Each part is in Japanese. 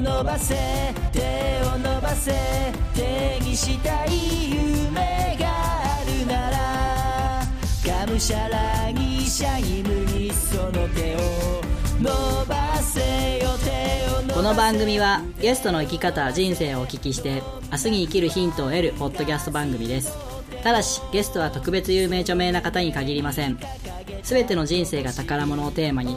伸ばせ手を伸ばせ手にしたい夢があるならがむしゃらにシャイムにその手を伸ばせよ手をこの番組はゲストの生き方人生をお聞きして明日に生きるヒントを得るポッドキャスト番組です。ただしゲストは特別有名著名な方に限りません。全ての人生が宝物をテーマに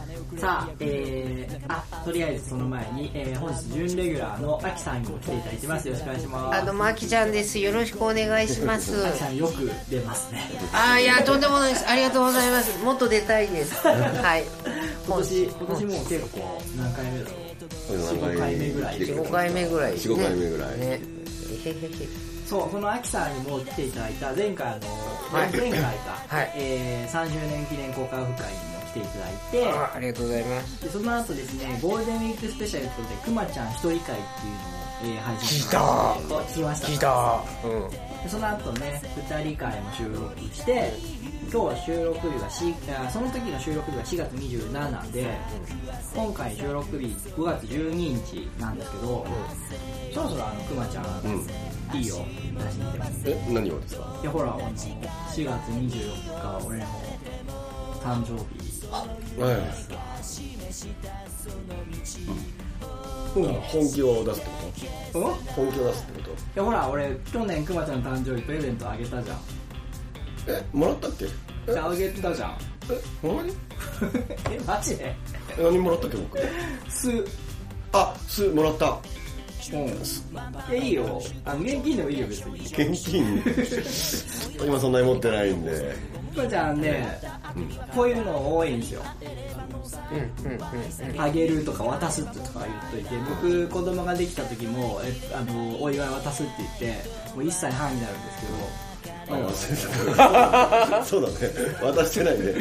さあ、えー、あ、とりあえずその前に、えー、本日準レギュラーのアキさんにも来ていただいてます。よろしくお願いします。あどうもあきちゃんです。よろしくお願いします。アキさんよく出ますね。あいやとんでもないです。ありがとうございます。もっと出たいです。はい。今年、今年もう結構何回目だろう？4、5回目？ぐらい。5回目ぐらい。ですね4 5回目ぐらい。ね。えへへへ。そう、そのアキさんにも来ていただいた前回の、はい。前回か、はい。えー、30年記念公開オフ会にも来ていただいて、あありがとうございます。でその後ですね、ゴールデンウィークスペシャルということで、くまちゃん一人会っていうのを、えー、配信聞いた。聞きました。聞いた。うん。でその後ね、二人会も収録して、今日収録日がしあその時の収録日が4月27で、今回収録日5月12日なんですけど、そろそろあの、くまちゃん、うんいいよ、出してみて。え何をですか？いやほら、あの、4月24日、俺の誕生日。はい。うん。い本気を出すってこうん？いと本気を出すってこやほら、俺、去年くまちゃんの誕生日プレゼントあげたじゃん。とえもらったっけ？え？あげたじゃん。えほんまに？え、マジで？え何もらったっけ僕？す、あすもらったうん。いや、いいよ。あの、現金でもいいよ、別に。現金？今そんなに持ってないんでくまちゃんね、こういうの多いんですよ。うんうんうんうんあげるとか渡すとか言っといて、僕、子供ができた時も、え、あの、お祝い渡すって言って、もう1歳半になるんですけど、まあ そうだね。渡してないね。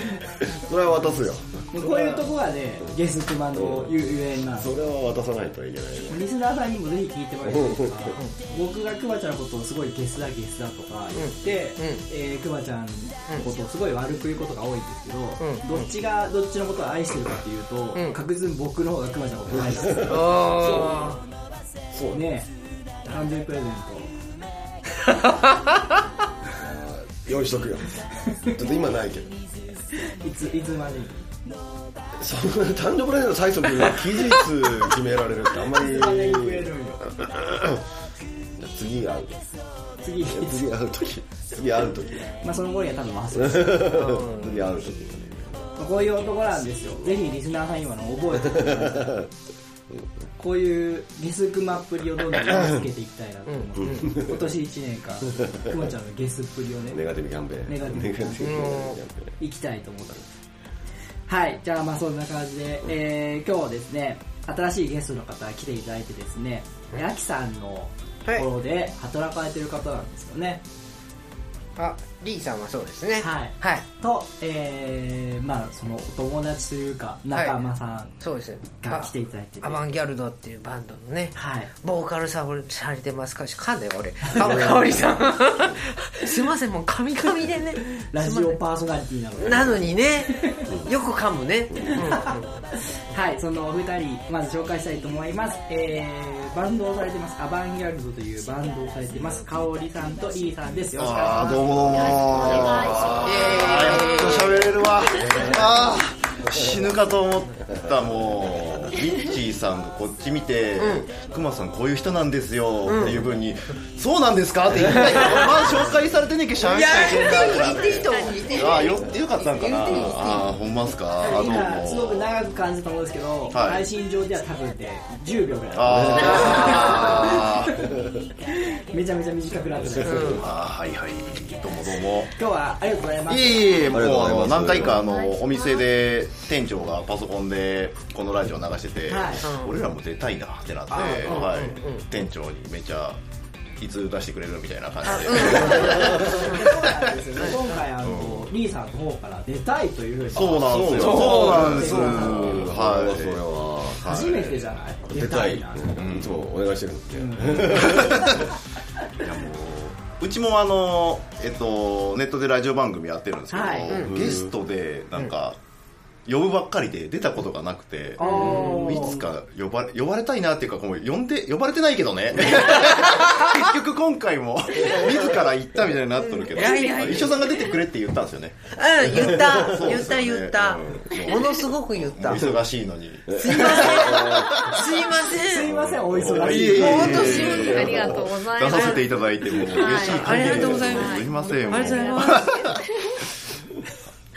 それは渡すよ。こういうとこがね、ゲスクマのゆゆえんなそれは渡さないといけないね。リスナーさんにもぜひ聞いてもらいたいんですが、僕がくまちゃんのことをすごいゲスだゲスだとか言って、えーくまちゃんのことをすごい悪く言うことが多いんですけど、どっちがどっちのことを愛してるかっていうと、うん。確実に僕の方がくまちゃんのことを愛してる。あそう。ね。誕生日プレゼン 用意しとくよちょっと今ないけどト、いつ、いつまでに？そんな誕生日プレゼント最速に期日決められるってあんまり。次会う次、次会う時次会う時まあその頃には多分忘れてる。次会う時こういう男なんですよ。ぜひリスナーさん今の覚えてください。こういうゲスクマっぷりをどんどんつけていきたいなと思って、今年1年間、くまちゃんのゲスっぷりをね、ネガティブキャンペーン。ネガティブキャンペーン。行きたいと思ってます。はい、じゃあまあそんな感じで、えー、今日はですね、新しいゲストの方が来ていただいてですね、アキさんのところで働かれてる方なんですよね。あリーさんはそうですね。はい。はい。と、えー、まあそのお友達というか、仲間さんそうです。が来ていただいてて、アバンギャルドっていうバンドのね。はい。ボーカルさされてますか？しかんね俺。かかおりさん。すいませんもうカミカミでね。ラジオパーソナリティなので。なのにね。よく噛むね、うん。はい、そのお二人、まず紹介したいと思います。えー、バンドをされてます、アバンギャルドというバンドをされてます、かおりさんとリーさんです。よろしくお願いします。どうもどうも。やっと喋れるわ。あー。死ぬかと思ったもう。ミッチー。さんがこっち見て、クマさんこういう人なんですよっていう風に、そうなんですかって言いたいけど、まあ紹介されてねえけど喋っちゃいけんない言ってああ、よよかったんかな。ああ、ほんますか。あどう今、すごくも。長く感じたと思うんですけど、はい配信上では多分ね、10秒ぐらい。あめちゃめちゃ短くなってます。ー。あー、はいはい。どうもどうも。今日はありがとうございます。いえいえ、もう何回かあのお店で店長がパソコンでこのラジオ流してて、はい。俺らも出たいなってなって、あうんはい。店長にめちゃいつ出してくれるみたいな感じで、そうなん。ですよね今回あの、リーさんの方から出たいというふうに。そうなんですよ。そうなんですそうそれはは。初めてじゃない？出たいな。うんいつもお願いしてるんでい いやもううちもあのえっとネットでラジオ番組やってるんですけど、はい。ゲストでなんか、呼ぶばっかりで出たことがなくて、いつか呼ばれ呼ばれたいなっていうかもう呼んで呼ばれてないけどね。結局今回も自ら行ったみたいになっとるけどいやいやいや。一緒さんが出てくれって言ったんですよね。うん言った。ね言った言った。うん。ものすごく言った。すい忙しいのに。ませんすいません。すいませんお忙しい。本当すいません。ありがとうございます。出させていただいてもう嬉しいありがとうございます。すいませんありがとうございもます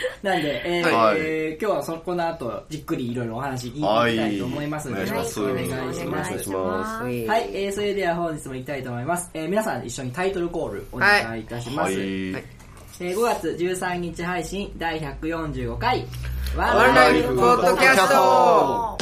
なんで、えーはい。えー今日はそこの後じっくりいろいろお話聞いていきたいと思いますので、はい。よろしくお願いします。お願いします。はい、えーそれでは本日も行きたいと思います。えー皆さん一緒にタイトルコールお願いいたします。はい。えー5月13日配信第145回。ワワンライフポッドキャスト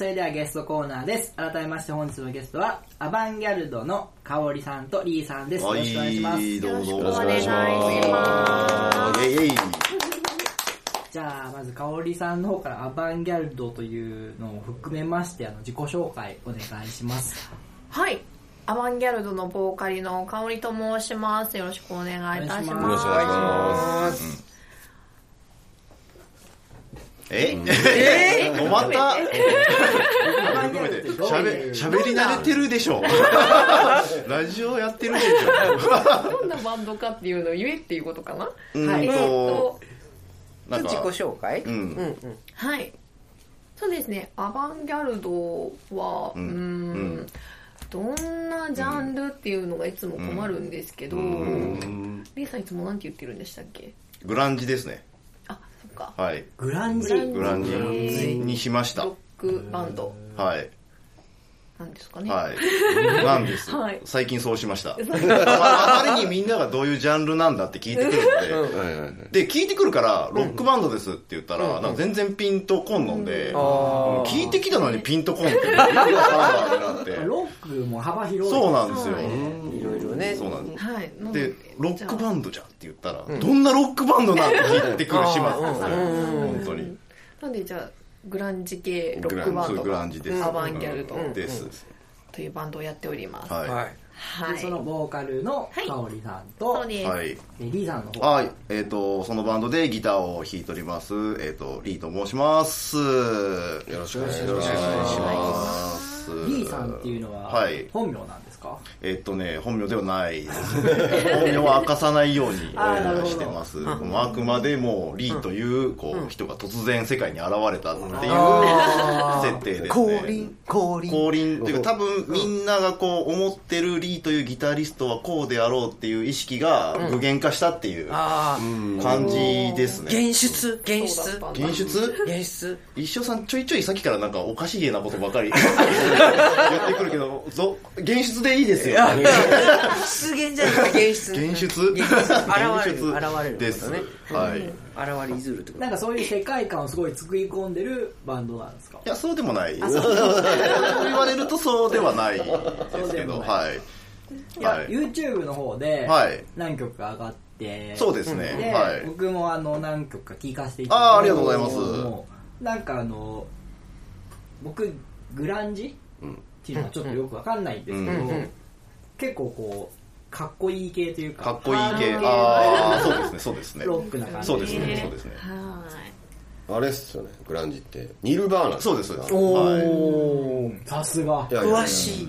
それではゲストコーナーです。改めまして本日のゲストはアバンギャルドのかおりさんとリーさんです。よろしくお願いします。はいどうぞよろしくお願いします。イェイ。じゃあまずかおりさんの方からアバンギャルドというのを含めましてあの自己紹介お願いします。はい。アバンギャルドのボーカルの香りと申します。よろしくお願いいたしおます。よろしくお願いしますえ？え？止まった？しゃべいうしゃべり慣れてるでしょ。ラジオやってるでしどんなバンドかっていうのを言えっていうことかな？ょうんはい。えっと自己か紹介？うん。うんうん。はい。そうですね。アバンギャルドはううん。ーん。どんなジャンルっていうのがいつも困るんですけど、リーさんいつもなんて言ってるんでしたっけ？グランジですねか。はい。グランジ。グランジ。にしました。ロックバンド。はいなんですかね、はい。なんですはい。最近そうしました。あまりにみんながどういうジャンルなんだって聞いてくるので。はいはいはい。で聞いてくるからロックバンドですって言ったら、なんか全然ピンとこんのんで、あ聞いてきたのにピンとこんって意味わからないなってロックも幅広い。そうなんですよ、い。ろいろね。そうなんです。はい。でロックバンドじゃんって言ったら、どんなロックバンドなんて聞いてくる始末ですね本当に。なんでじゃあグランジ系ロックバンドグランジです。アバンギャルドです、というバンドをやっております。はい、はい。はい。でそのボーカルのはい。かおりさんと、そうです、はい。でリーさんの方。はい、えっ、と、そのバンドでギターを弾いております、えっ、と、リーと申します。よよろしくお願いしまます。リーさんっていうのははい。本名なんですか、えっ、とね、本名ではないですね。本名は明かさないように、してます。もうあくまでもリーという、こう、人が突然世界に現れたっていう設定ですね。降臨？降臨？降臨っていうか多分みんながこう思ってるリーというギタリストはこうであろうっていう意識が具現化したっていうああ感じですね。現出？現出？現出？現出？一生さんちょいちょいさっきからなんかおかしげなことばかり 言ってくるけど、ぞ現出でいいですよ。出。現じゃなくて現出。現出。現出。現れる現現れるです。ねはい。い現れいずるってことなんかそういう世界観をすごい作り込んでるバンドなんですかや、そうでもない。そう言われるとそうではないですけそうでもど、ないはい。いや、はい YouTube の方ではい何曲か上がって、そうですねで、はい僕もあの何曲か聴かせていたあーありがとうございますなんかあの僕グランジっていうのはちょっとよくわかんないんですけど、うん結構こうかっこいい系というか。かっこいい系。ハああ、そうですね、そうですね。ロックな感じ。そうですね、そうですね。はい。あれっすよねグランジって。ニルバーナ。そうです、そうです。ー。おはい。ーさすが。詳しい。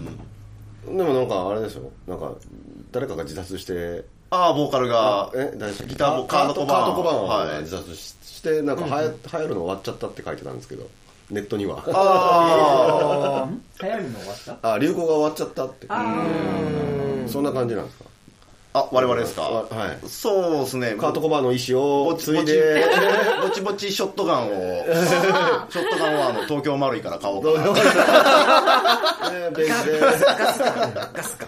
でもなんかあれですよ。なんか誰かが自殺して。ああ、ボーカルが、え誰でしたっけ？ギターボカートカートコバーン。カートコバーンはい。が自殺ししてなんかはや流行るの終わっちゃったって書いてたんですけどネットには。あ流行るの終わったあ流行が終わっちゃったって。そんな感じなんですか？あ、あ、我々ですか？わはい。そうですね。カートコバーンの意思をぼちぼち継いで、ぼちぼちショットガンを、ショットガンをあの、東京マルイから買おうかな。ねベースで。ガスか。ガスか。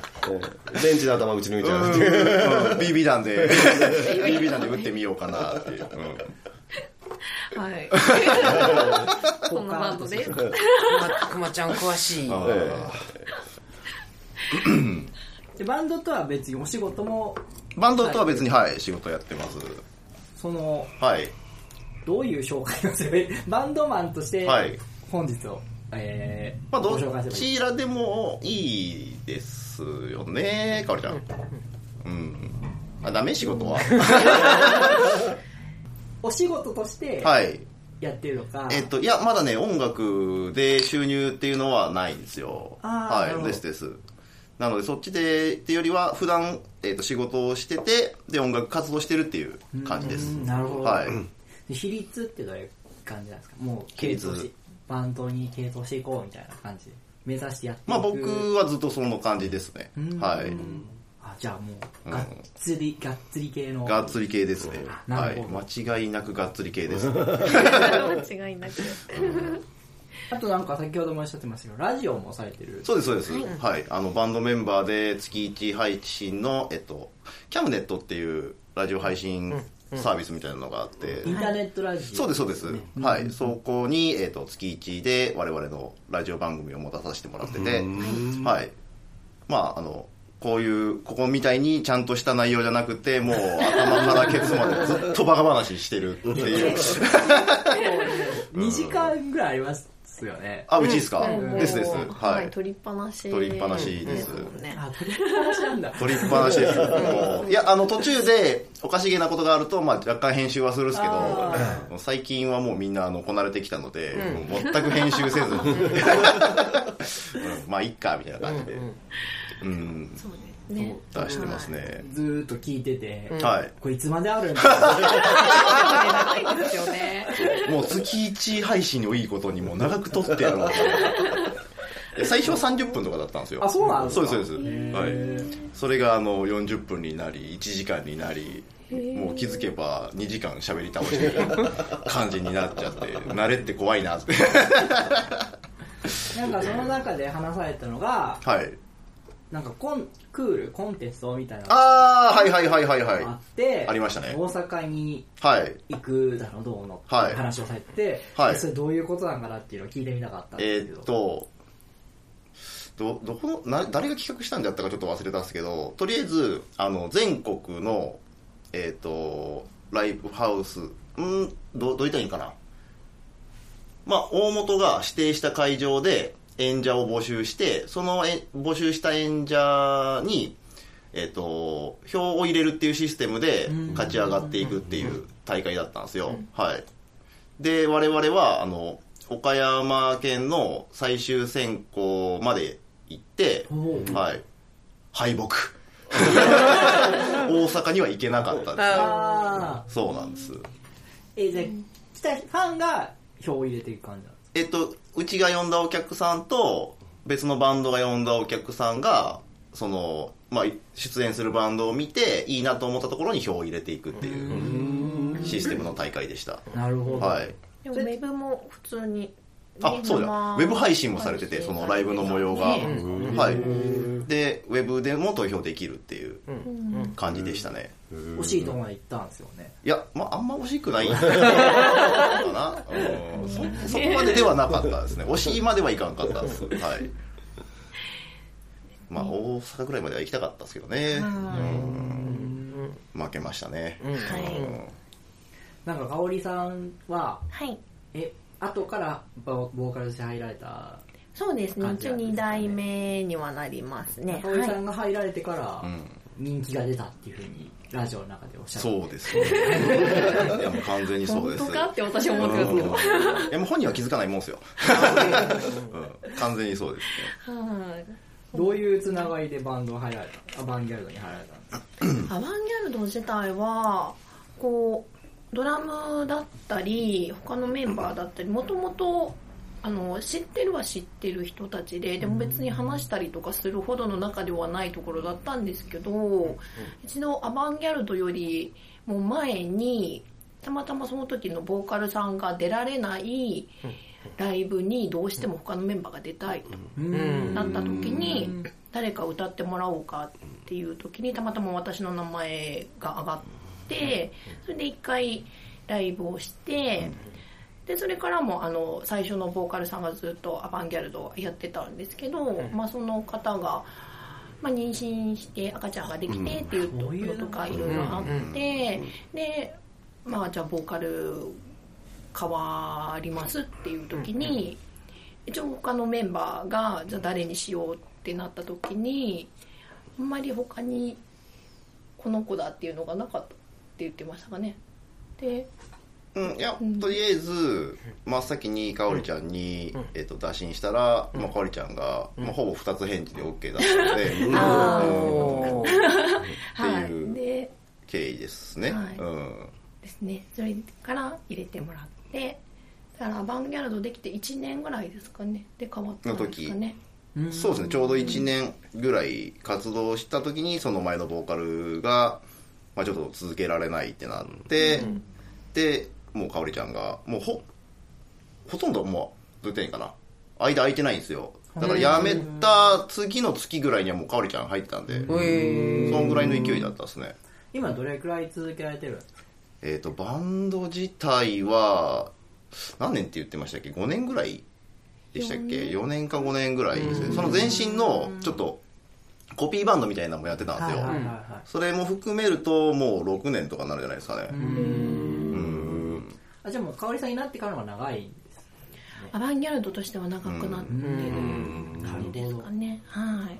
ベンチの頭打ち抜いちゃう。BB 弾で BB 弾で打ってみようかなっていう、うんはい。そんなバンドで。す。くまちゃん詳しい。でバンドとは別にお仕事もバンドとは別にはい仕事やってます。そのはい。どういう紹介をすればいい？バンドマンとしてはい。本日を、えーまあどちらでもいいですよねかおりちゃん。うん。あダメ？仕事は？お仕事としてはい。やってるのか、えっといやまだね音楽で収入っていうのはないんですよ。はいあーなるほど。ですです。なのでそっちでっていうよりは普段えっと仕事をしててで音楽活動してるっていう感じです。うんなるほど、はい。で比率ってどういう感じなんですか？もう比率系統しバンドに系統していこうみたいな感じで目指してやっていく。まあ僕はずっとその感じですね。うん。はいあじゃあもううんがっつり、がっつり系の。がっつり系ですね。はいなるほど。間違いなくがっつり系です。間違いなく。あとなんか先ほどもおっしゃってましたけどラジオもされてる。そうですそうです。はい。あのバンドメンバーで月1配信のえっとキャムネットっていうラジオ配信サービスみたいなのがあって。インターネットラジオ。そうですそうです、はい。そこに、えっと月1で我々のラジオ番組を持たさせてもらってて。はい。まああのこういうここみたいにちゃんとした内容じゃなくてもう頭からケツまでずっとバカ話してるっていう。2時間ぐらいありますよね。あうちですか、ですです。は、はい。い取りっぱなし。取りっぱなしです。ね。あ取りっぱなしなんだ。取りっぱなしです いやあの途中でおかしげなことがあると、まあ、若干編集はするんですけど最近はもうみんなあのこなれてきたので、もう全く編集せず。まあいっかみたいな感じで、うんそうですね。出してますね、ずーっと聞いてて、はい。これいつまであるんだ。長いですよね。もう月1配信をいいことにもう長く撮ってやろうと 最初は30分とかだったんですよ。あそうなんですか？そうですそうです。はい。それがあの40分になり1時間になりもう気づけば2時間喋り倒してる感じになっちゃって慣れって怖いなって。なんかその中で話されたのがはいなんかコンクールコンテストみたいなああはいはいはいはいはい。あって、ありましたね。大阪にはい行くだのどうのってはい。話をされてて、はい。それどういうことなんかなっていうのを聞いてみたかったんえですけど、ーっとどどこのな誰が企画したんだったかちょっと忘れたんですけどとりあえずあの全国のえーっとライブハウスうんどどう言ったらいいんかな。まあ大元が指定した会場で演者を募集してそのえ募集した演者にえーっと票を入れるっていうシステムで勝ち上がっていくっていう大会だったんですよ、はい。で我々はあの岡山県の最終選考まで行って、はい、敗北。大阪には行けなかったんですよ。あそうなんです。ーえじゃあファンが票を入れていく感じなんですえっとうちが呼んだお客さんと別のバンドが呼んだお客さんがその、まあ、出演するバンドを見ていいなと思ったところに票を入れていくっていうシステムの大会でした。なるほど、はい。でもウェブも普通に。あそうだ。生ウェブ配信もされててそのライブの模様が、ね。はい。でウェブでも投票できるっていう感じでしたね、惜しいところまで行ったんですよね。いや、まあ、あんま惜しくない。かな、うん。そそこまでではなかったですね。惜しいまではいかんかったです。はい。まあ大阪ぐらいまでは行きたかったですけどね、うん。負けましたね、はい。なんか香織さんははい。え後からボボーカルとして入られたそうですね。一二代目にはなりますね。香織さはい。んが入られてからん人気が出たっていうふうにラジオの中でおっしゃってそうですね いやもう完全にそうです本当かって私は思ってますけど。うんいやもう本人は気づかないもんですよ、うん完全にそうですねはい。どういうつながりでバンド入られたアバンギャルドに入られたんですか？アバンギャルド自体はこうドラムだったり他のメンバーだったりもともとあの知ってるは知ってる人たちででも別に話したりとかするほどの中ではないところだったんですけど一度アバンギャルドよりも前にたまたまその時のボーカルさんが出られないライブにどうしても他のメンバーが出たいとなった時に誰か歌ってもらおうかっていう時にたまたま私の名前が上がってそれで一回ライブをしてでそれからもあの最初のボーカルさんがずっとアバンギャルドをやってたんですけど、まあ、その方が、まあ、妊娠して赤ちゃんができてっていうのとかいろいろあってでまあじゃあボーカル変わりますっていう時に一応他のメンバーがじゃあ誰にしようってなった時にあんまり他にこの子だっていうのがなかった言ってましたかね。でうん、いや、とりあえず真っ先にかおりちゃんに、えっと打診したら、まあ、かおりちゃんが、まあ、ほぼ2つ返事で OK だったので、あうん。はっていうい。で経緯ですね、はい。うん。ですね。それから入れてもらってだからアバンギャルドできて1年ぐらいですかね。で変わったんですかね。そうですね。ちょうど1年ぐらい活動した時にその前のボーカルが、まあ、ちょっと続けられないってなって、でもうかおりちゃんがもうほほとんどもうどう言ったらいいんかな。間空いてないんですよ。だから辞めた次の月ぐらいにはもうかおりちゃん入ってたんで、へそのぐらいの勢いだったですね。今どれくらい続けられてる？えっ、とバンド自体は何年って言ってましたっけ？5年ぐらいでしたっけ？4年。か5年ぐらいですね。その前身のちょっとコピーバンドみたいなのもやってたんですよ、はいはいはいはそれも含めるともう6年とかになるじゃないですかね。うん。いあじゃあもう香織さんになってからは長いんですアバンギャルドとしては長くなってる。ん。ですかね。はい。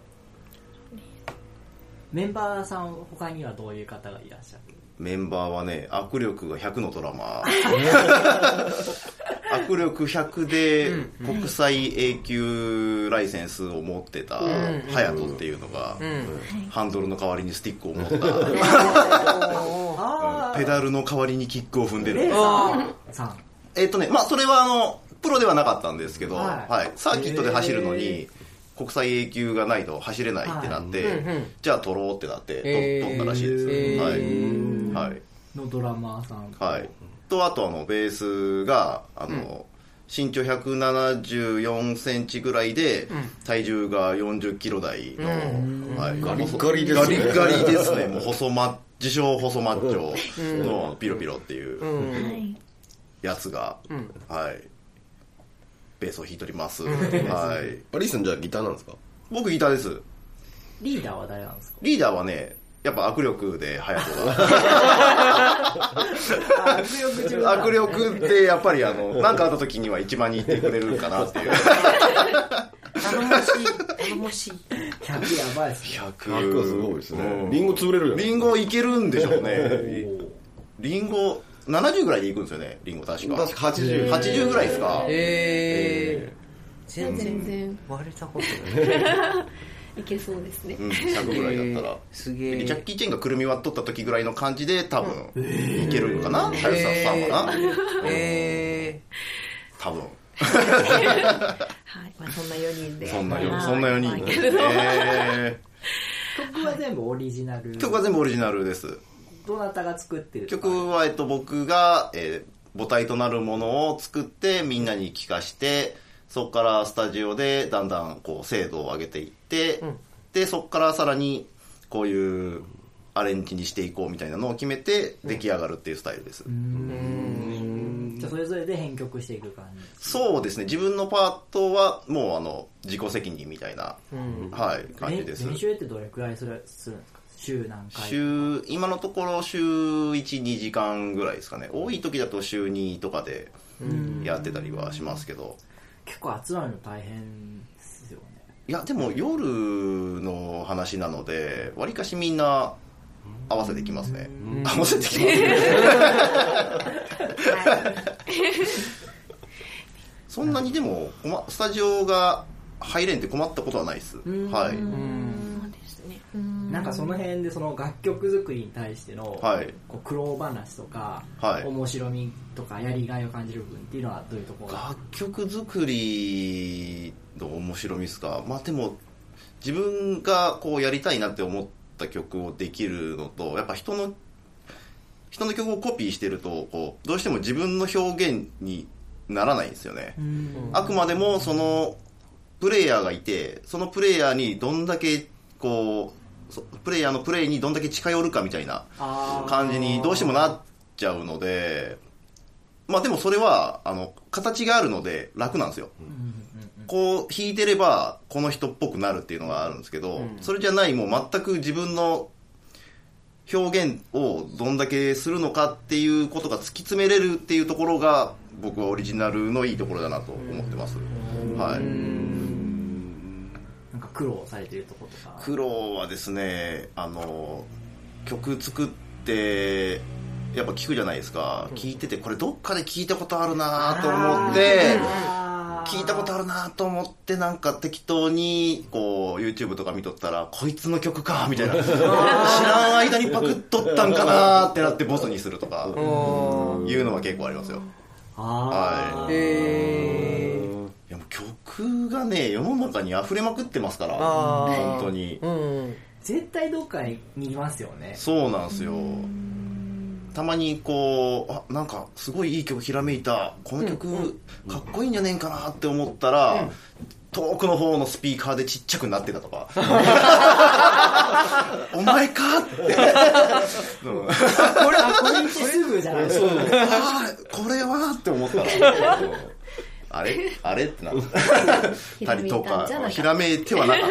メンバーさん他にはどういう方がいらっしゃる？メンバーはね握力が100のドラマ。ー 握力100で国際 A 級ライセンスを持ってた隼人っていうのが、ハンドルの代わりにスティックを持った。あペダルの代わりにキックを踏んでる。えっとねまあそれはあのプロではなかったんですけど、ははい。いサーキットで走るのに国際 A 級がないと走れないってなって、じゃあ取ろうってなってへー。取取ったらしいです、はい、はい。のドラマーさんはい、とあとあのベースがあの、身長174センチぐらいで、体重が40キロ台の、はい、ガリッガリですね。ガリッガリですね。もう細マ自称細マッチョのピロピロっていうはいやつが、はいベースを弾いております、はい。アリーさんじゃあギターなんですか？僕ギターです。リーダーは誰なんですか？リーダーはねやっぱ握力で隼人が握力中握力ってやっぱりあの何かあった時には一番にいてくれるかなっていう。頼もしい。頼もしい。100やばいっすね。100はすごいですね。うん。リンゴ潰れるよリンゴいけるんでしょうね。リンゴ70ぐらいでいくんですよねリンゴ確か。確か80 80ぐらいですか？へえ全全然。然。割れたことない。いけそうですねうん100ぐらいだったら。すげえジャッキー・チェンがくるみ割っとった時ぐらいの感じで多分いけるのかな？林さんはな。え多分。はい、まあ、そんな4人で。そんなそんな4人。はい。え 曲は全部オリジナル。ー曲は全部オリジナルですどなたが作ってる曲は、えっと、僕が、えー母体となるものを作ってみんなに聞かしてそこからスタジオでだんだんこう精度を上げていって、でそこからさらにこういうアレンジにしていこうみたいなのを決めて出来上がるっていうスタイルです、じゃあそれぞれで編曲していく感じ。そうですね。自分のパートはもうあの自己責任みたいな、はい感じです。練習ってどれくらいするするんですか？週何回週今のところ週12時間ぐらいですかね。多い時だと週2とかでやってたりはしますけど。結構集まるの大変ですよね。いやでも夜の話なのでわりかしみんな合わせてきますね。合わせてきますね。そんなにでも困スタジオが入れんって困ったことはないです。はいなんかその辺でその楽曲作りに対しての、はい。こう苦労話とか、はい。面白みとかやりがいを感じる部分っていうのはどういうところが？楽曲作りの面白みですか？まあでも自分がこうやりたいなって思った曲をできるのとやっぱ人の人の曲をコピーしてるとこうどうしても自分の表現にならないんですよね、あくまでもそのプレイヤーがいてそのプレイヤーにどんだけこうそプレイヤーのプレイにどんだけ近寄るかみたいな感じにどうしてもなっちゃうのでまあでもそれはあの形があるので楽なんですよ。こう弾いてればこの人っぽくなるっていうのがあるんですけど、それじゃないもう全く自分の表現をどんだけするのかっていうことが突き詰めれるっていうところが僕はオリジナルのいいところだなと思ってます、はい、苦労されてるとことか。苦労はですねあの曲作ってやっぱ聞くじゃないですか。聞いててこれどっかで聞いたことあるなと思って聞いたことあるなと思ってなんか適当にこう YouTube とか見とったらこいつの曲かみたいな。知らん間にパクっとったんかなってなってボスにするとかいうのは結構ありますよ。あはい。いやもう曲がね世の中に溢れまくってますから。本当に。うん絶対どっかに見ますよね。そうなんですよ。たまにこうあなんかすごいいい曲ひらめいたこの曲かっこいいんじゃねえんかなって思ったら、遠くの方のスピーカーでちっちゃくなってたとか。お前かって。うん。これあこれすぐじゃないですか。これはって思ったら。うんあれ？あれ？ってなった。りとかひらめいてはなかっ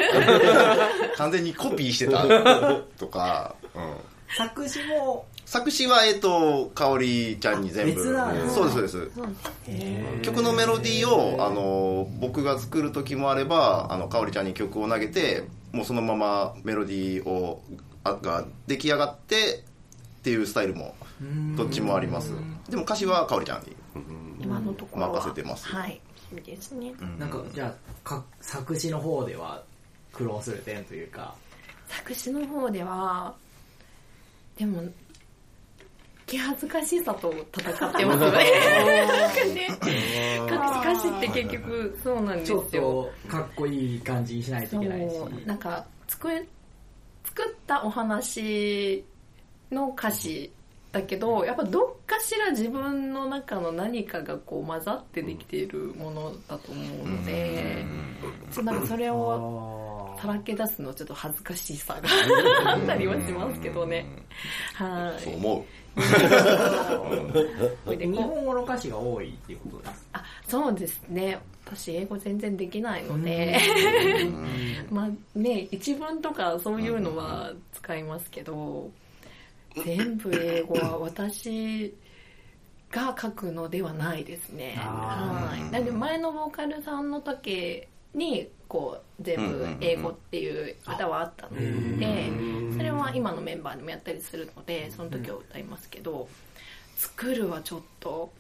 た。完全にコピーしてた。とか、うん。作詞も？作詞は、えっと、かおりちゃんに全部。そうです、そうです。曲のメロディーを、あの、僕が作る時もあれば、あの、かおりちゃんに曲を投げて、もうそのままメロディーを、あが出来上がって、っていうスタイルも、どっちもあります。でも歌詞はかおりちゃんに。今のところは。任せてますは。いそうですね、なんかじゃあか作詞の方では苦労する点というか。作詞の方ではでも気恥ずかしさと戦ってますね。なんかね歌詞って結局そうなんですちょよっとかっこいい感じにしないといけないし。なんか作れ作ったお話の歌詞だけどやっぱどっかしら自分の中の何かがこう混ざってできているものだと思うのでなんかそれをさらけ出すのちょっと恥ずかしさがあったりはしますけどね。はい。そう思それで日本語の歌詞が多いっていうことです。あそうですね。私英語全然できないので。まあね一文とかそういうのは使いますけど全部英語は私が書くのではないですね。あはい。なんで前のボーカルさんの時にこう全部英語っていう歌はあったのでそれは今のメンバーでもやったりするのでその時は歌いますけど作るはちょっと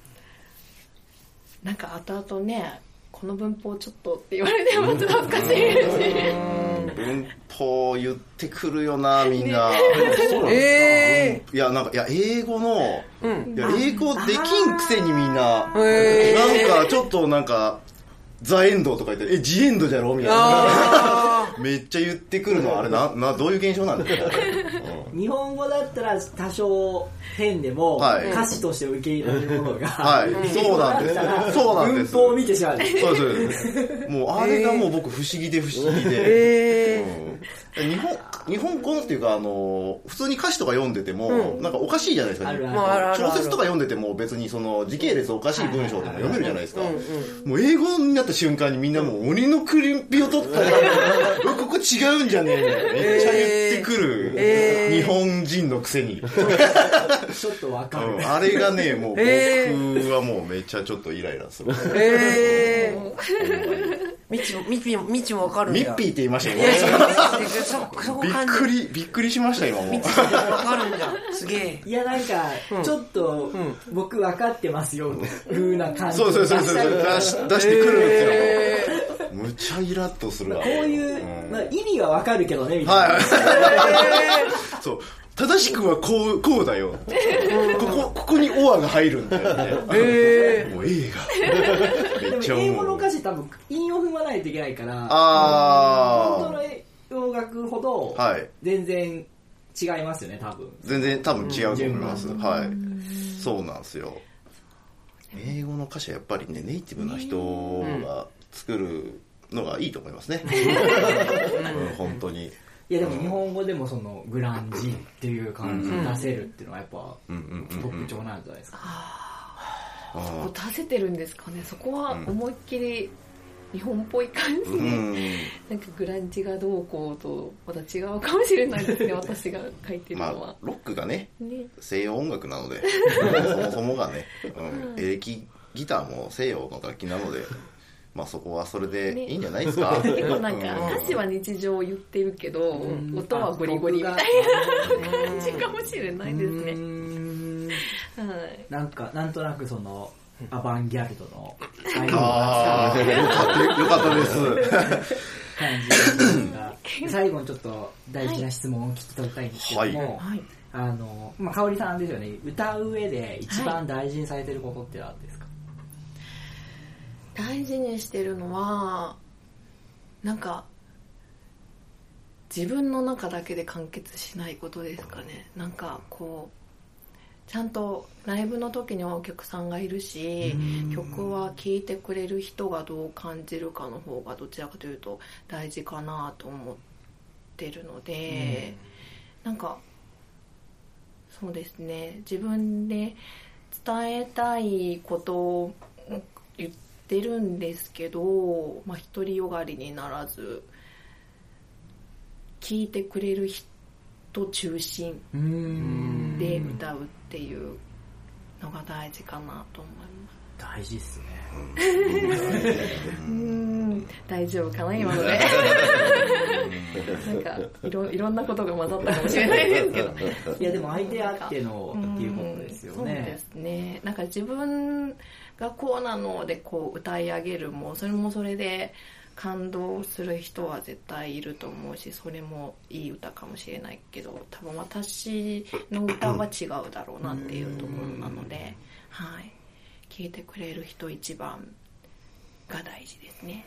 なんか後々ねこの文法ちょっとって言われてもちょっと恥ずかしいし法言ってくるよな、みんな。えいや、なんか、いや、英語の、うん。いや、英語できんくせにみんな、えなんか、ちょっとなんか、ザ・エンドとか言って、え、ジ・エンドじゃろ？みたいな。あめっちゃ言ってくるの、あれな、な、どういう現象なんですか日本語だったら多少変でもはい。歌詞として受け入れられるものが、はい。そうなんです。そうなんです。文法を見てしまう。そうです。もう、あれがもう僕不思議で不思議ーで。えうん日本、日本語っていうか、あの、普通に歌詞とか読んでても、なんかおかしいじゃないですか。あるあるまああるある小説とか読んでても別にその時系列おかしい文章でも読めるじゃないですかうんうん。もう英語になった瞬間にみんなもう鬼のクリンピを取ったら、うわここ違うんじゃねえめっちゃ言ってくる、えー日本人のくせに。ちょっとわかる、うんあれがね、もう僕えはもうめっちゃちょっとイライラする。ー、えー、みちも、みちも、みちもわかるんだ。ミッピーって言いましたよ。いそ、そこびっくり、びっくりしました、今も。う。みちもわかるんだ。すげえ。いやなんか、ちょっと、僕分かってますよ風な感じ。そうそうそうそう。そう出し出してくるんですよ、えむちゃイラッとするわ。こういう、ん。まあ、意味は分かるけどねみたいな、はい。そう正しくはこうこうだよ。ここここにオアが入るんだよね。えもう映画。めっ英語の歌詞多分韻を踏まないといけないから本当あの洋楽ほど全然違いますよね多分。全然多分違うと思います、順はい。そうなんですよ。英語の歌詞はやっぱりねネイティブな人が作るのがいいと思いますね、うん本当にいやでも日本語でもそのグランジっていう感じで出せるっていうのはやっぱ特徴なんじゃないですか。あこう出せてるんですかね。そこは思いっきり日本っぽい感じで、ーうん。なんかグランジがどうこうとまた違うかもしれないですね。私が書いてるまのは。あ、ロックがねね。西洋音楽なので そもそもがね、うん、エレキギターも西洋の楽器なのでまあそこはそれでいいんじゃないですか、結構なんかうん。歌詞は日常を言ってるけど、音はゴリゴリみたいな感じかもしれないですね。うーん。はい。なんか、なんとなくその、アバンギャルドのアイドルああがよかったよかったです。感じですが、最後にちょっと大事な質問を聞き取りたいんですけども、はい。あの、まあ、香織さんですよね、歌う上で一番大事にされてることって何ですか、大事にしてるのはなんか自分の中だけで完結しないことですかね。なんかこうちゃんとライブの時にはお客さんがいるし曲は聴いてくれる人がどう感じるかの方がどちらかというと大事かなと思ってるので、なんかそうですね。自分で伝えたいことってるんですけど、まあ、独りよがりにならず聞いてくれる人中心で歌うっていうのが大事かなと思います。大事っすね。うーん。大丈夫かな今ので。なんかいろいろんなことが混ざったかもしれないですけど。いやでも相手あってのっていうことですよそうでね。すね。なんか自分がこうなのでこう歌い上げるもそれもそれで感動する人は絶対いると思うしそれもいい歌かもしれないけど多分私の歌は違うだろうなっていうところなので、はい、聴いてくれる人一番が大事ですね。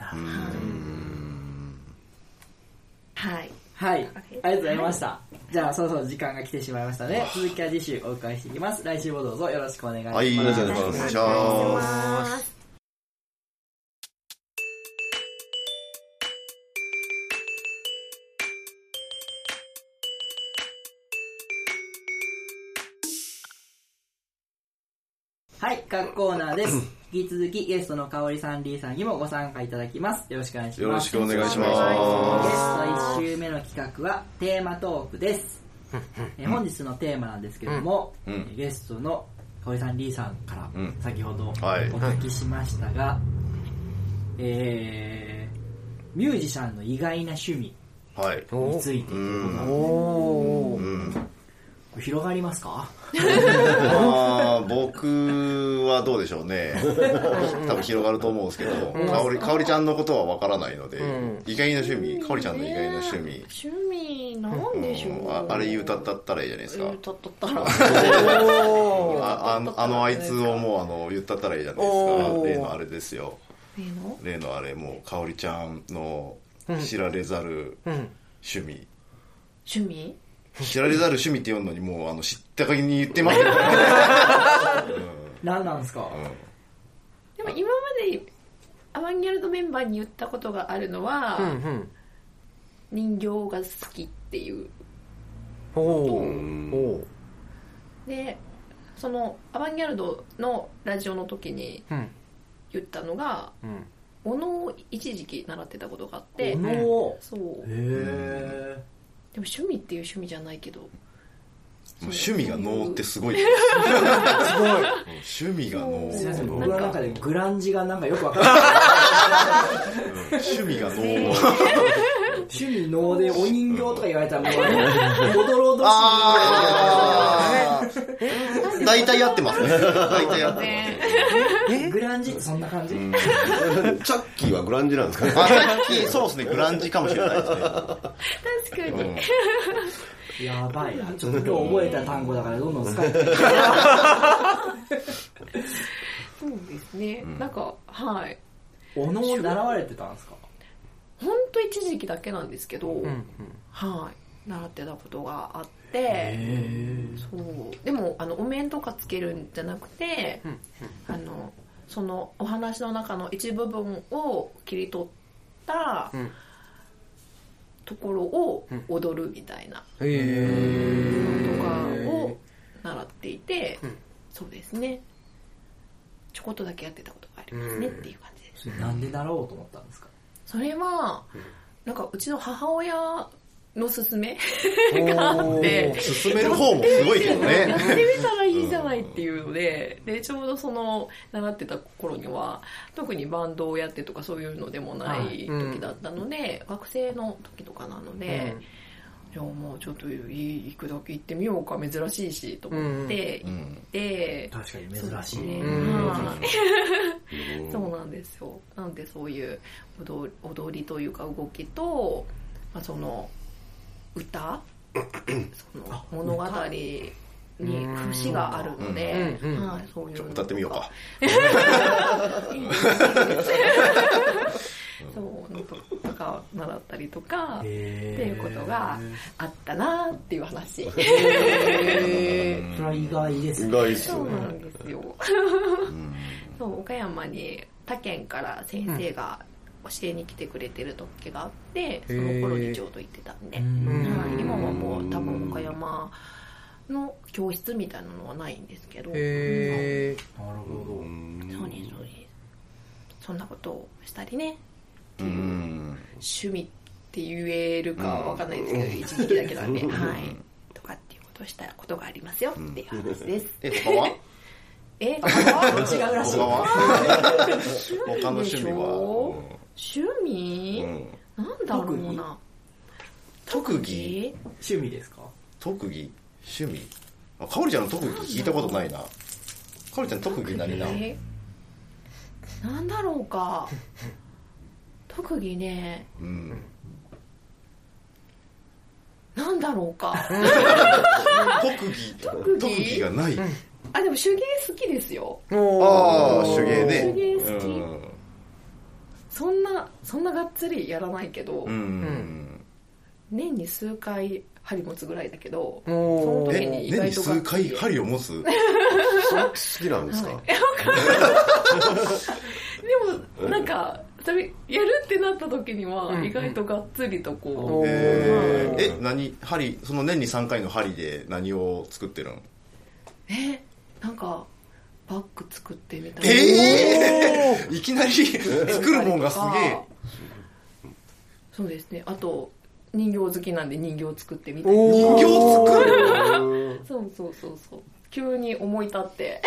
はいはい。ありがとうございました。じゃあ、そろそろ時間が来てしまいましたので、続きは次週お伺いしていきます。来週もどうぞよろしくお願いします。はい、お願いしお願いします。はい、各コーナーです。引き続きゲストの香織さん、リーさんにもご参加いただきます。よろしくお願いします。よろしくお願いしゲスます。ト1週目の企画はテーマトークです。え本日のテーマなんですけども、うんえゲストの香織さん、リーさんからうん先ほどおはい聞きしましたが、えー、ミュージシャンの意外な趣味はい。についてというこ広がりますか？まあ、僕はどうでしょうね。多分広がると思うんですけど、かおり、かおりちゃんのことはわからないので、ん。意外な趣味、かおりちゃんの意外な趣味、趣味なんでしょう、うん。ああれ言うたったったらいいじゃないですか。歌ったったら。ああのあのあいつをもうあの言ったったらいいじゃないですおか。ー。例のあれですよ。例の？あれ、もう、かおりちゃんの知られざるうん。趣味？知られざる趣味って読むのにもう、あの、知ったかぎに言ってますよね。何なんですか、でも今までアバンギャルドメンバーに言ったことがあるのは、うんうん。人形が好きっていう。おーおーでそのアバンギャルドのラジオの時にうん。言ったのがうん。お能を一時期習ってたことがあっておのそう。へえでも趣味っていう趣味じゃないけど趣味が能ってすごい。趣味が能。すいませんうん僕の中でグランジがなんかよくわかんない趣味が能。趣味能でお人形とか言われたらもうおどろおどしい大体やってますね。大体やってます。グランジってそんな感じ、チャッキーはグランジなんですかね。あ、さっき、そうですね、グランジかもしれないですね。確かに、うん。やばいな。ちょっと今日覚えた単語だからどんどん使って。そうですね、なんかはい。お能を習われてたんですか？本当一時期だけなんですけど、うんはい習ってたことがあってそう。でもあのお面とかつけるんじゃなくて、あのそのお話の中の一部分を切り取っったうん。ところを踊るみたいなへえ。とかを習っていて、うん。そうですね。ちょこっとだけやってたことがありますねっていう感じです、なんでなろうと思ったんですか？それはなんかうちの母親の勧めがあって。進める方もすごいけどね。やってみたらいいじゃないっていうので、で、ちょうどその、習ってた頃には、特にバンドをやってとかそういうのでもない時だったので、学生の時とかなので、じゃあもうちょっと行くだけ行ってみようか、珍しいし、と思って行って、確かに珍しいね。そうなんですよ。なんでそういう踊り踊りというか動きと、まあ、その歌？その物語に節があるので、はい、そういうの歌ってみようか そうのとか習ったりとかってへいうことがあったなっていう話。それは意外ですね。意外っすよねそうなんですよ。そう岡山に他県から先生が教えに来てくれてる時があって、その頃にちょうど行ってたんで、うんはい、今はもう多分岡山の教室みたいなのはないんですけど、へえなるほそうですそうです。そんなことをしたりねうん。趣味って言えるかわかんないですけど、一時期だけなんで、はい。とかっていうことをしたことがありますよっていう話です、え他は？え他は？違うらしい。他の趣味でしは？ょ趣味、うん。なんだろうな。特技？趣味ですか？特技？趣味？あかおりちゃんの特技聞いたことないな。かおりちゃん特技何なえなんだろうか特技ね。うん。なんだろうか。特技特技？特技がない。あでも手芸好きですよ。ああ手芸ね。手芸好き。うん。そんなそんながっつりやらないけど、うん。年に数回針持つぐらいだけどその時に意年に外数回り針を持つ？好きなんですか、はい。でもなんかやるってなった時には意外とがっつりとこう、えー。え何針その年に3回の針で何を作ってるの？えなんかバッグ作ってみたりえー、いきなり 作るもんがすげえ。そうですね。あと人形好きなんで人形作ってみたり人形作るそうそうそうそう急に思い立って。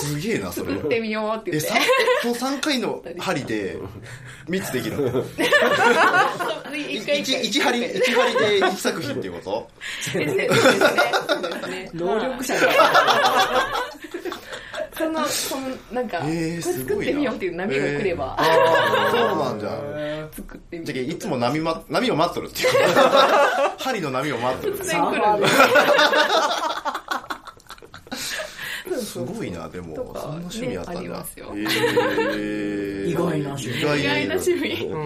すげえなそれ。作ってみようってえ言って。さその3回の針で3つできるの？一回一回。1針一針で1作品っていうこと？そ能力者そのそのなんか、えーこれ作ってみようっていう波が来れば、ああそうなんじゃ作ってみじゃいつも波,、ま、波を待っとるっていう。針の波を待っとる。突然来る。んですごいなでも。そんな趣味あったんだ、ねありますよ。えー。意外な趣味。意外な趣味。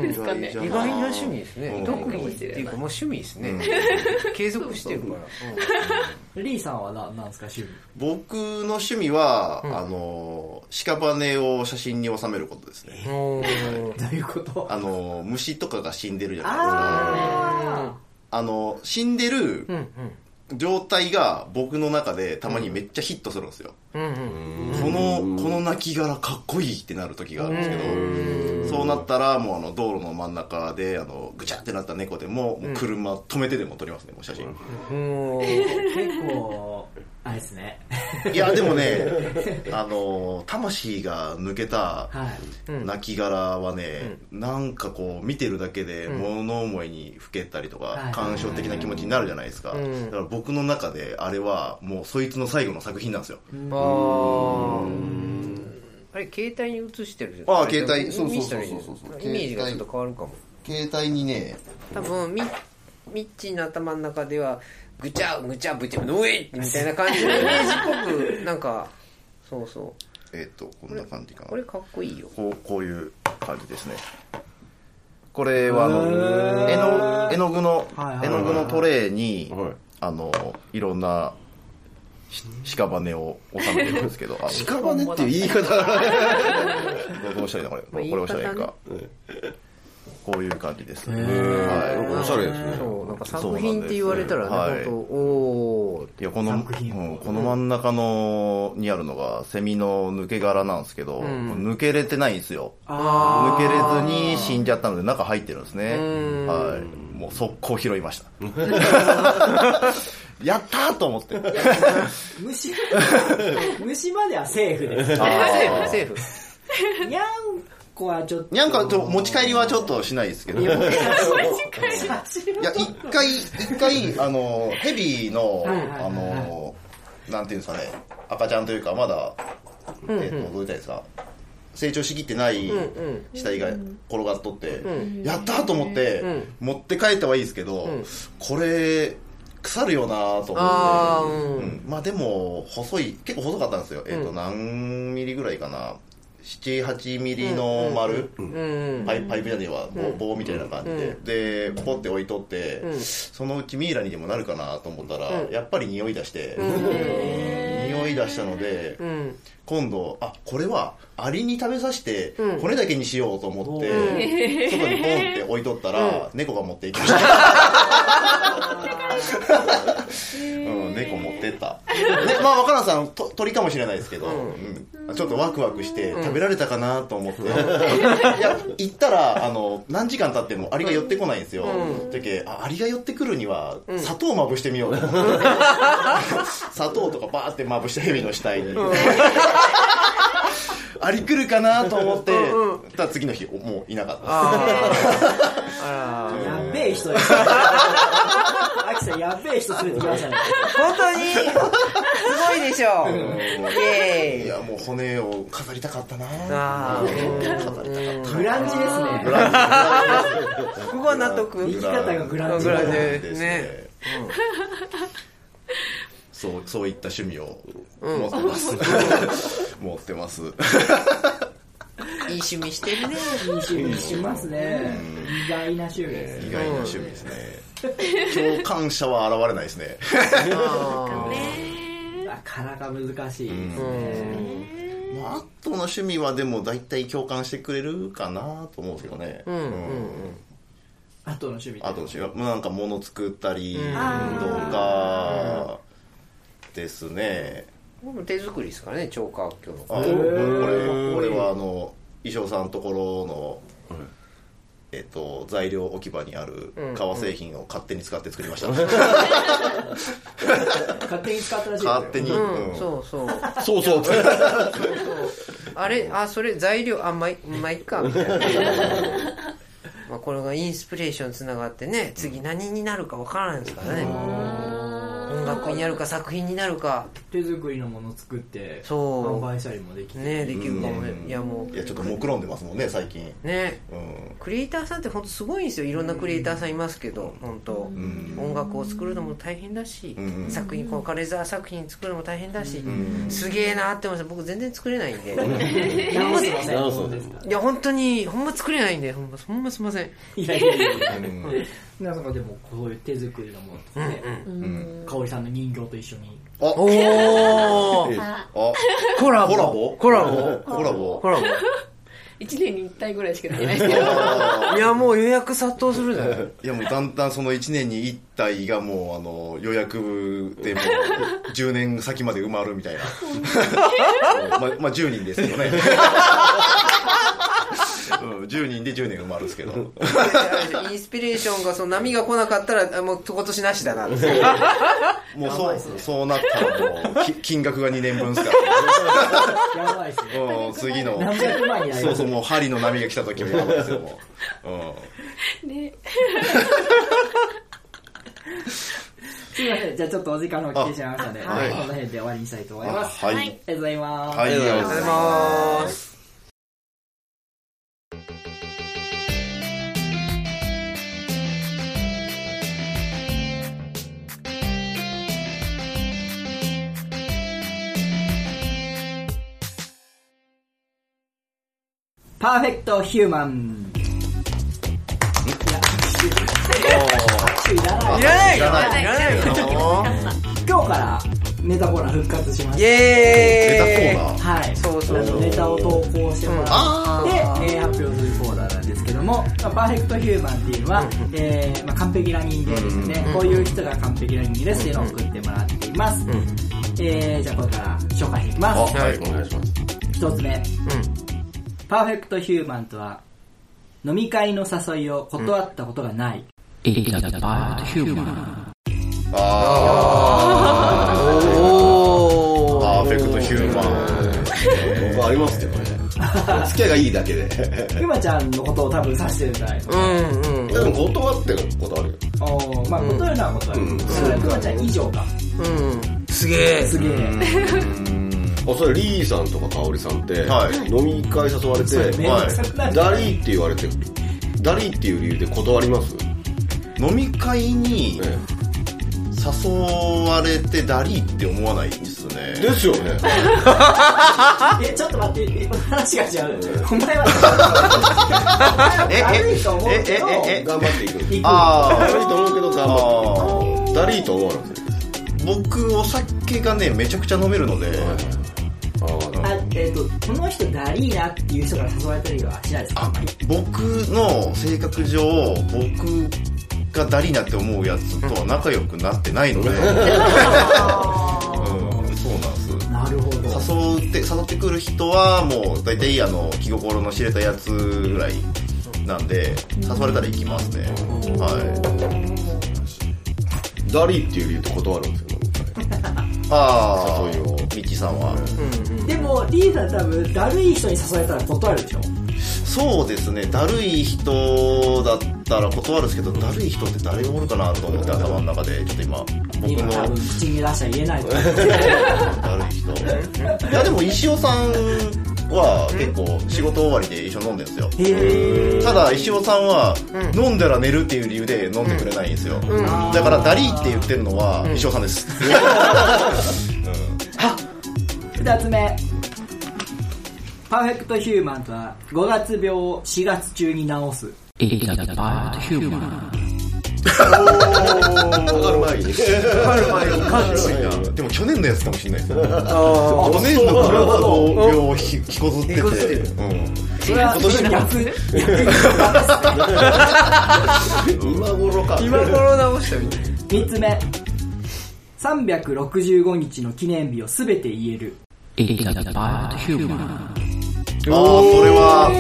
ですかね。意外な趣味ですね。うん。特技っていうかもう趣味ですね。継続してるから。リーさんはななんですか趣味？僕の趣味は、あの屍を写真に収めることですね。どういうこと？あの虫とかが死んでるじゃないですか。ああの死んでるうん状態が僕の中でたまにめっちゃヒットするんですよ、うんうんこのこの亡骸かっこいいってなる時があるんですけどそうなったらもうあの道路の真ん中であのぐちゃってなった猫でももう車止めてでも撮りますねもう写真。うん。結構あれですね。いやでもねあの魂が抜けたはい。うん。なんかこう見てるだけで物思いにふけたりとはい。か感傷的な気持ちになるじゃないですか、うん。だから僕の中であれはもうそいつの最後の作品なんですよ。あー。あれ携帯に映してるじゃん。あー携帯そうそうそうそう。イメージがちょっと変わるかも。携帯にね多分ミミッチーの頭の中ではぐちゃぐちゃぶちゃのえみたいな感じの イメージっぽくなんかそうそう。えっ、とこんな感じかな。これかっこいいよ。こうこういう感じですね。これはあの絵の絵の具のはいはい絵の具のトレーにはい。あのいろんなし屍を収めてるんですけどあの屍っていう言い方。どうしたらいいのこれ。これまあ押したらいいかこういう感じです。なんはかおしゃれですねそうなんか作品って言われたらねそうなんです本当おーい。いや、この、うんこの真ん中の、にあるのが、セミの抜け殻なんですけど、抜けれてないんですよ。抜けれずに死んじゃったので中入ってるんですね。はい。もう速攻拾いました。やったーと思って。虫、虫まではセーフです。セーフセーフにゃんこはちょっと。にゃんかと持ち帰りはちょっとしないですけど。いや、一回、一回、あの、ヘビの、あの、なんていうんですかね、赤ちゃんというか、まだ、えっと、どう言ったですか、成長しきってない死体が転がっとって、やったーと思って、持って帰ったはいいですけど、これ、腐るよなーと思って。うん。うん。まあでも、細い、結構細かったんですよ。えっ、と、何ミリぐらいかな。7、8ミリの丸、パイパイプじゃねえわ、棒棒みたいな感じで、で、ポコって置いとって、そのうちミイラにでもなるかなと思ったら、やっぱり匂い出して、匂い出したので、今度、あ、これはアリに食べさせて、骨だけにしようと思って、外にポンって置いとったら、猫が持っていきました。うん、猫持ってった。ね、まあ若菜さんと鳥かもしれないですけど、うん。ちょっとワクワクして食べられたかなと思って、いや行ったらあの何時間経ってもアリが寄ってこないんですよ、だけあアリが寄ってくるには砂糖まぶしてみようと思って、砂糖とかバーってまぶしてヘビの死体に、アリ来るかなと思って、ただ次の日もういなかった。やっべえ人。です。アキさん、やっべえ人連れてきましたね。本当に？すごいでしょ。イエーイ。いやもう骨を飾りたかったな。あー。飾りたかった。グランジですね。ここは納得生き方がグランジですね。ね。そう、そういった趣味を持ってます。持ってます。いい趣味してるねいい趣味しますね。意外な趣味です。意外な趣味ですね。共感者は現れないですね。あなかなか難しいですね。まあ、あとの趣味はでも大体共感してくれるかなと思うんですけどね。うんあとの趣味ってあとの趣味は、なんか物作ったりとかですね。ー手作りですからね超過今日あこれこれはあの衣装さんのところの、えっと材料置き場にある革製品を勝手に使って作りました、勝手に使ったらしいですよ。勝手に、うん。そうそう。そうそう。あれあそれ材料あまあいまあいっか。みたいな。まあこれがインスピレーションつながってね次何になるかわからないですからね音楽になるか作品になるか。手作りのもの作ってそう。販売したりもできて。ねできるかもね。いやもいやちょっと目論んでますもんね最近、うね。うん、クリエイターさんって本当すごいんですよ。いろんなクリエイターさんいますけど本当。ん。音楽を作るのも大変だしん。作品この軽井沢作品作るのも大変だしすげえなって思いました僕全然作れないんで。いや本当にほんま作れないんでほんまほんますいません。いやいやいや皆さんがでもこういう手作りのものとかね香織さんの人形と一緒に。あ。おおあ。コラボ。コラボ？コラボ。コラボ。コラボ。1年に1体ぐらいしかない。ですけどいやもう予約殺到するじゃない。いやもうだんだんその1年に1体がもうあの予約でもう 10年先まで埋まるみたいな。まあ、まあ、10人ですけどね、うん、10人で10年埋まるんですけど。インスピレーションがその波が来なかったらあもう今年なしだなって もうそうそうなったらもうき金額が2年分ですから、やばいっすね。うん、次の。そうそうもう針の波が来た時はやばいですよもう、うん。ね。すいません。じゃあちょっとお時間も来てしまいましたので、あはい。この辺で終わりにしたいと思います。はい、はい。ありがとうございます、はい、ありがとうございますパーフェクトヒューマンいらないいらないよいらない今日からネタコーナー復活しまイした。エーイネタコーナーはい。そうそうネタを投稿してもらあって、えー発表するコーナーなんですけども、まあ、パーフェクトヒューマンっていうのは、えーまあ、完璧な人間ですよね、こういう人が完璧な人間ですっていうのを送ってもらっています。えー、じゃあこれから紹介していきあ、ます。はい、お願いします。一つ目。パーフェクトヒューマンとは、飲み会の誘いを断ったことがない。おー。パー。フェクトヒュー。マン僕ありますけどね。付き合いがいいだけで。ゆまちゃんのことを多分指してるんじゃないのうんうんでも断ってることあるよ。おー。まあ、断るのは断る。うんだから、くまちゃん以上か。うんすげえすげえ。あ、それリーさんとか香織さんって、はい。飲み会誘われて、めんどくさくなる。ダリーって言われて、ダリーっていう理由で断ります？飲み会にえ誘われてダリーって思わないですえね。ですよね。え、ちょっと待って、え話が違う。お前は、ええ悪いと思うけど、えええ頑張っていく。行く。あ悪いと思うけど頑あ張っていく。ダリーと思わなくていい僕お酒がねめちゃくちゃ飲めるので、ああ、あえっ、と、この人ダリーなっていう人から誘われたりはしないですか？僕の性格上僕がダリーなって思うやつとは仲良くなってないので、うん、そうなんです。なるほど。誘って誘ってくる人はもう大体あの気心の知れたやつぐらいなんで誘われたら行きますね。はい。ダリーっていう理由で断るんですよ、ああ誘いをミッチーさんは、でも、リーダー多分、だるい人に誘われたら断るでしょ。そうですね。だるい人だったら断るんですけどだるい人って誰がおるかなと思って頭の中で。ちょっと今僕の。今多分口に出したら言えないと。思う。だるい人。いやでも石尾さんは結構仕事終わりで一緒に飲んでるんですよ。ただ石尾さんは飲んだら寝るっていう理由で飲んでくれないんですよ、だからダリーって言ってるのは石尾さんです、二つ目。パーフェクトヒューマンとは、5月病を4月中に治す。かかる前に。ある前に感じいやでも去年のやつかもしれないですよあ去年のブラザー病をひ引きこずってて引きこずってるうんそれは、今年の逆、今頃か。今頃直したみたい三つ目。365日の記念日をすべて言える。ああそれは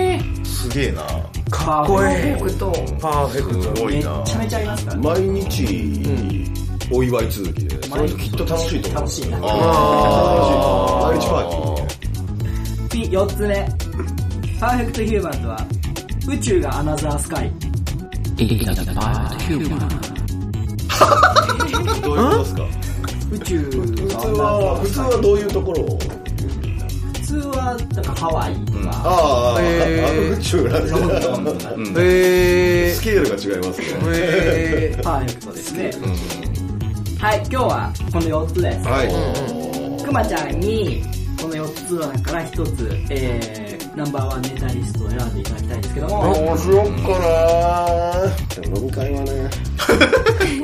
すげえなかっこいいパーフェクトパーフェクトすごいなちゃめちゃありますからね。毎日、お祝い続きで、その人きっと楽しいと思う。楽しいな。楽しい。毎日パーティーで。次、四つ目。パーフェクトヒューマンとは、宇宙がアナザースカイ。どういうことですか？宇宙普通は、普通はどういうところを？は、なんかハワイとか、ああ、へーあの宇宙なんロンでドンとか、へスケールが違いますね。えパーフェクトですね。はい、今日はこの4つです。はい。くまちゃんに、この4つの中から1つ、えー、ナンバーワンネタリストを選んでいただきたいんですけども、どうしよっかなでも飲み会はね、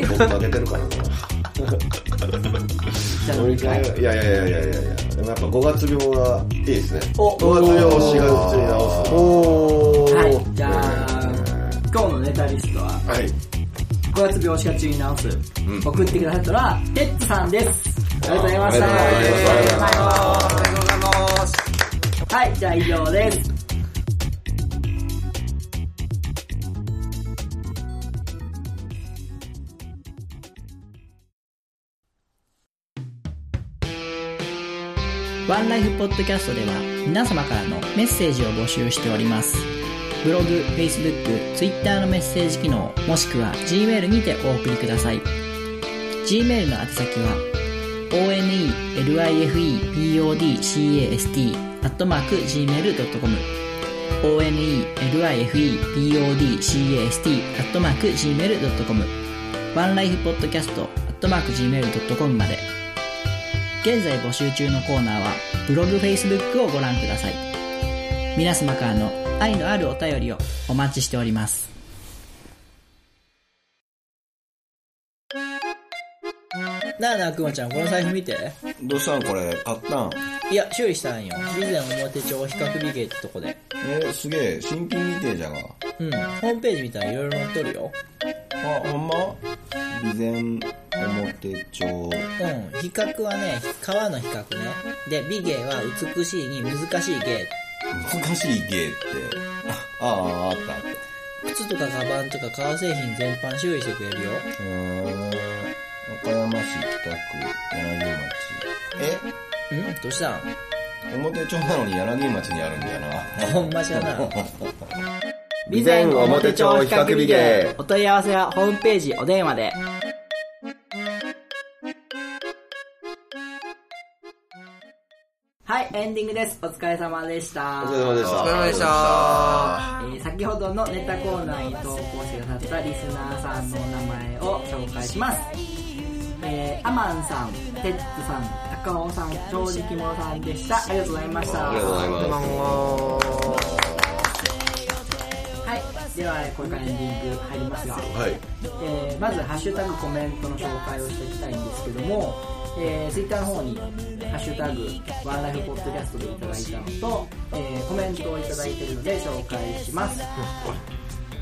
僕負けてるからな。じゃあ飲み会はいやいやいやいやいやいや。でもやっぱ5月病はいいですね。お5月病を4月に直す。おーはい、じゃあ、今日のネタリストは、はい。5月病死が中に直す、送ってくださったのは、テッツさんです。ありがとうございました。ありがとうございますありがとうございますはい、じゃあ以上です。ワンライフポッドキャストでは皆様からのメッセージを募集しております。ブログ、Facebook、Twitter のメッセージ機能、もしくは Gmail にてお送りください。Gmail の宛先は onelifepodcast アットマーク gmail.com onelifepodcast アットマーク gmail.com ワンライフポッドキャストアットマーク gmail.com まで現在募集中のコーナーはブログ、Facebook をご覧ください。皆様からの愛のあるお便りをお待ちしております。なあなあくまちゃんこの財布見て。どうしたんこれ買ったん？いや修理したんよ。備前表帳比較美芸ってとこで。えー、すげえ。新品みてえじゃが。うん。ホームページ見たらいろいろ載っとるよ。あほんま？備前表帳うん。比較はね川の比較ね。で美芸は美しいに難しい芸。難しい芸って。あああったあった。靴とかカバンとか革製品全般修理してくれるよ。うーん。和歌山市北区柳町。うん？どうしたん？え表町なのに柳町にあるんだよな。ほんまじゃな備前表帳比較美芸お問い合わせはホームページお電話ではいエンディングですお疲れ様でしたお疲れ様でしたお疲れ様でしたえー先ほどのネタコーナーに投稿してくださったリスナーさんのお名前を紹介します。えー、アマンさん、テッツさん、高尾さん、正直者さんでした。ありがとうございました。ありがとうございますこんばんははい。では、これからエンディング入りますが、はい。えーまず、ハッシュタグコメントの紹介をしていきたいんですけども、えー、ツイッターの方に、ハッシュタグ、ワンライフポッドキャストでいただいたのと、えーコメントをいただいているので紹介します。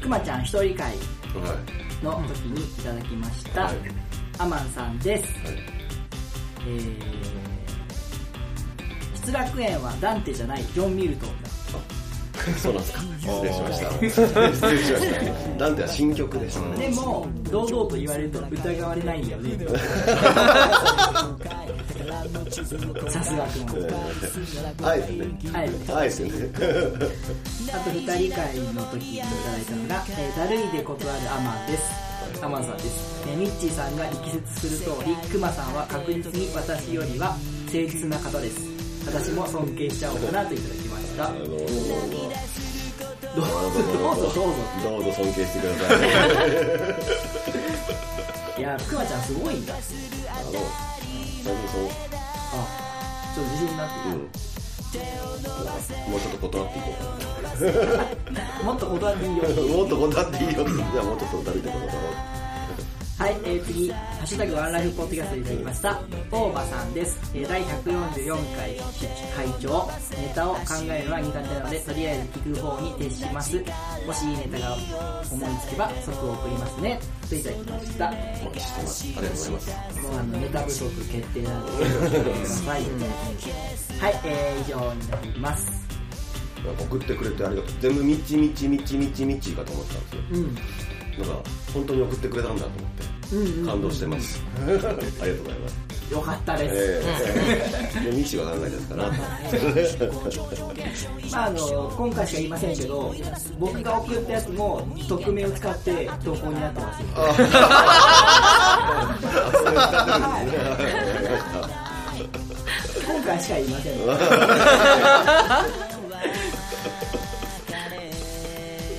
くまちゃん一人会はいの時にいただきました、はい。アマンさんです、はい。えー、失楽園はダンテじゃない。ジョン・ミルト。ンだそうなんですか。失礼しました。失礼しました。ダンテは新曲でしたね。でも堂々と言われると疑われないんだよね。さすがくまあえてねはい。あえてねあと二人会の時にいただいたのが、えー、だるいで断るアマンです。アマンさんです。えーミッチーさんが力説する通り、クマさんは確実に私よりは誠実な方です。私も尊敬しちゃおうかなといただきました。どうぞどうぞどうぞどうぞ。どうぞ尊敬してください いや、クマちゃんすごいんだ。あの最近そうあ、ちょっと自信になってうんもうちょっと断っていこる。もっと断っていいよ。うもっと断っていいよじゃあもうちょっと断るってことだろはい、えー、次、ハッシュタグワンライフポッドキャストでいただきました、大場さんです。えー第144回会長、ネタを考えるのは苦手なので、とりあえず聞く方に徹します。もしいいネタが思いつけば即送りますね。といただきました。もお待ちしてますありがとうございますうあのネタ不足決定なので、くお願い。はい、えー、以上になっていきます。送ってくれてありがとう全部みちみちみちみちみちかと思ってたんですようん。なんか本当に送ってくれたんだと思って感動してます。ありがとうございます。よかったです。ええ。ミチは考えですかなまあ、あの今回しか言いませんけど僕が送ったやつも匿名を使って投稿になってます 今回しか言いません。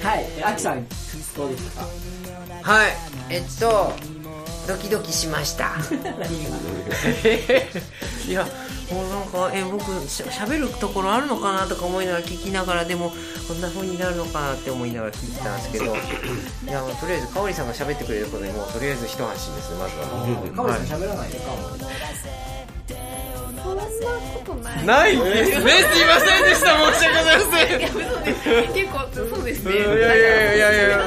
はい。えアキさんどうでしたか。はい。えっとドキドキしました。いやもうなんかえ僕しゃべるところあるのかなとか思いながら聞きながらでもこんな風になるのかなって思いながら聞いてたんですけど。いやとりあえず香織さんが喋ってくれることでもうとりあえず一安心ですねまずは。カオリさん喋らないですかそんなことないないですねすいませんでした。申し訳ございません。いや嘘です結構そうですね。いやいやいやいやいや。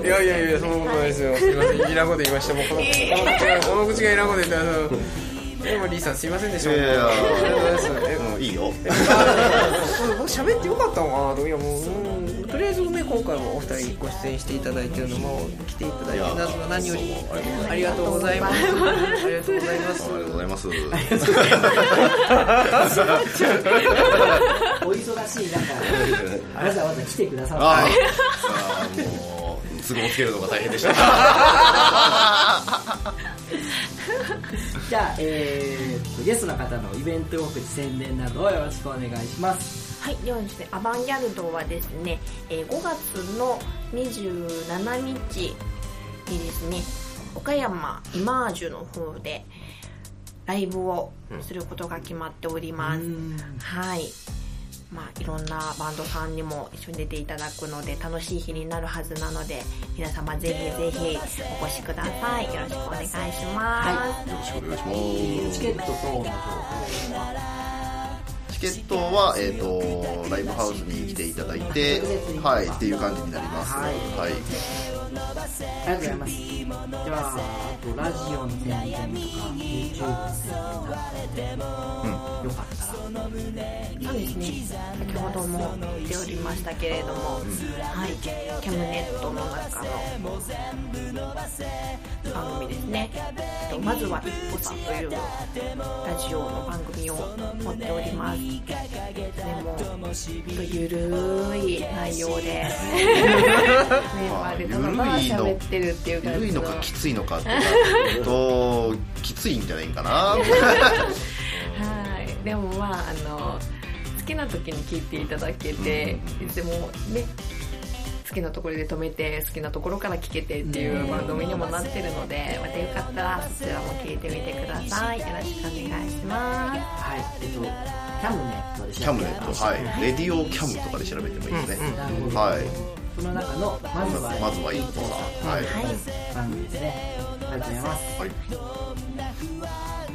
いやいやいやそんなことないですよ。すいません。いらんこと言いました。もうこのこの口がこの口がいらんこと言ってあのでもリーさんすいませんでした。いやいや。ありがとうございいいよ。僕喋ってよかったのかなと。いやもううんとりあえずね今回もお二人ご出演していただいてるのも来ていただいて何よりありがとうございます。ありがとうございます。ありがとうございます。お忙しい中わざわざ来てくださった。ああもう都合つけるのが大変でした。じゃあ、えーと、ゲストの方のイベント告知宣伝などをよろしくお願いします。はい、ではですね、アバンギャルドはですね、えー5月の27日にですね、岡山イマージュの方でライブをすることが決まっております。はい。まあ、いろんなバンドさんにも一緒に出ていただくので楽しい日になるはずなので皆様ぜひぜひお越しください。よろしくお願いします、よろしくお願いします。チケット等の情報はチケットは、えー、とライブハウスに来ていただいて、はい、っていう感じになります。はい、ありがとうございますではあとラジオの宣伝とか YouTube の宣伝など、よかったらそうですね先ほども言っておりましたけれども、はい、キャムネットの中の番組ですねえっとまずは一歩さんというラジオの番組を持っておりますで。もゆるい内容でメンバーでただただ喋ってるっていう感じの。緩いのかきついのかっていうときついんじゃないかな。はい、でもまああの好きな時に聞いていただけて、いつでもね好きなところで止めて好きなところから聞けてっていう番組にもなってるのでまたよかったらそちらも聞いてみてください。よろしくお願いします。はい。えっとキャムネットでキャムネット、はい、レディオキャムとかで調べてもいいですね。なるほど、はい、その中のまずはまずは一歩さ。ん、はい、番組ですね。ありがとうございます。はい、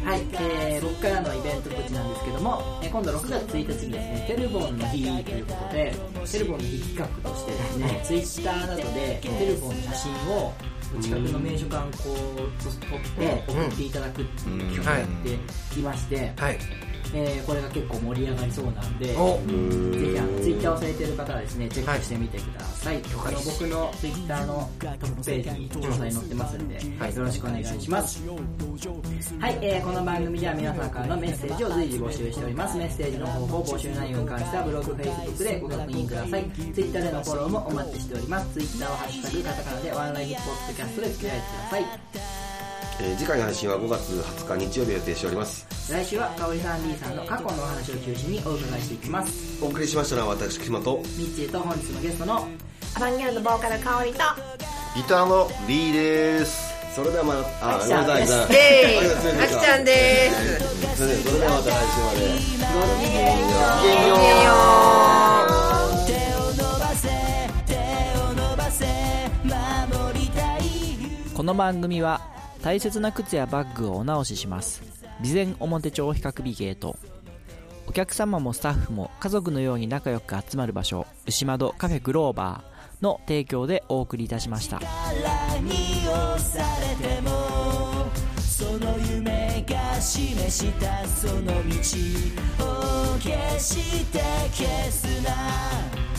はい、えー、僕からのイベント告知なんですけども、えー今度6月1日にですね、テルボンの日ということで、テルボンの日企画としてですね、ツイッターなどでテルボンの写真をお近くの名所観光と撮って送っていただくっていう企画をやっていまして、はいえーこれが結構盛り上がりそうなんで、おぜひあのツイッターをされている方はですね、チェックしてみてください。あの僕のツイッターのトップページに詳細載ってますんで、はいよろしくお願いします。はい、えーこの番組では皆さんからのメッセージを随時募集しております。メッセージの方法、募集内容に関してはブログ、Facebook でご確認ください。Twitter でのフォローもお待ちしております。Twitter はハッシュタグカタカナでワンライフポッドキャストでつぶやいてください。えー次回の配信は5月20日日曜日を予定しております。来週はかおりさん、りーさんの過去のお話を中心にお伺いしていきます。お送りしましたのは私熊とミッチーと本日のゲストのアバンギャルドボーカル香りとギターのリーです。それではまたあごめんなさいでありがとうございまあきちゃんです。それではまた来週まで。ごきげんよう。この番組は大切な靴やバッグをお直しします。備前表帳比較美ゲートお客様もスタッフも家族のように仲良く集まる場所牛窓カフェグローバーの提供でお送りいたしました。その夢が示したその道を決して消すな。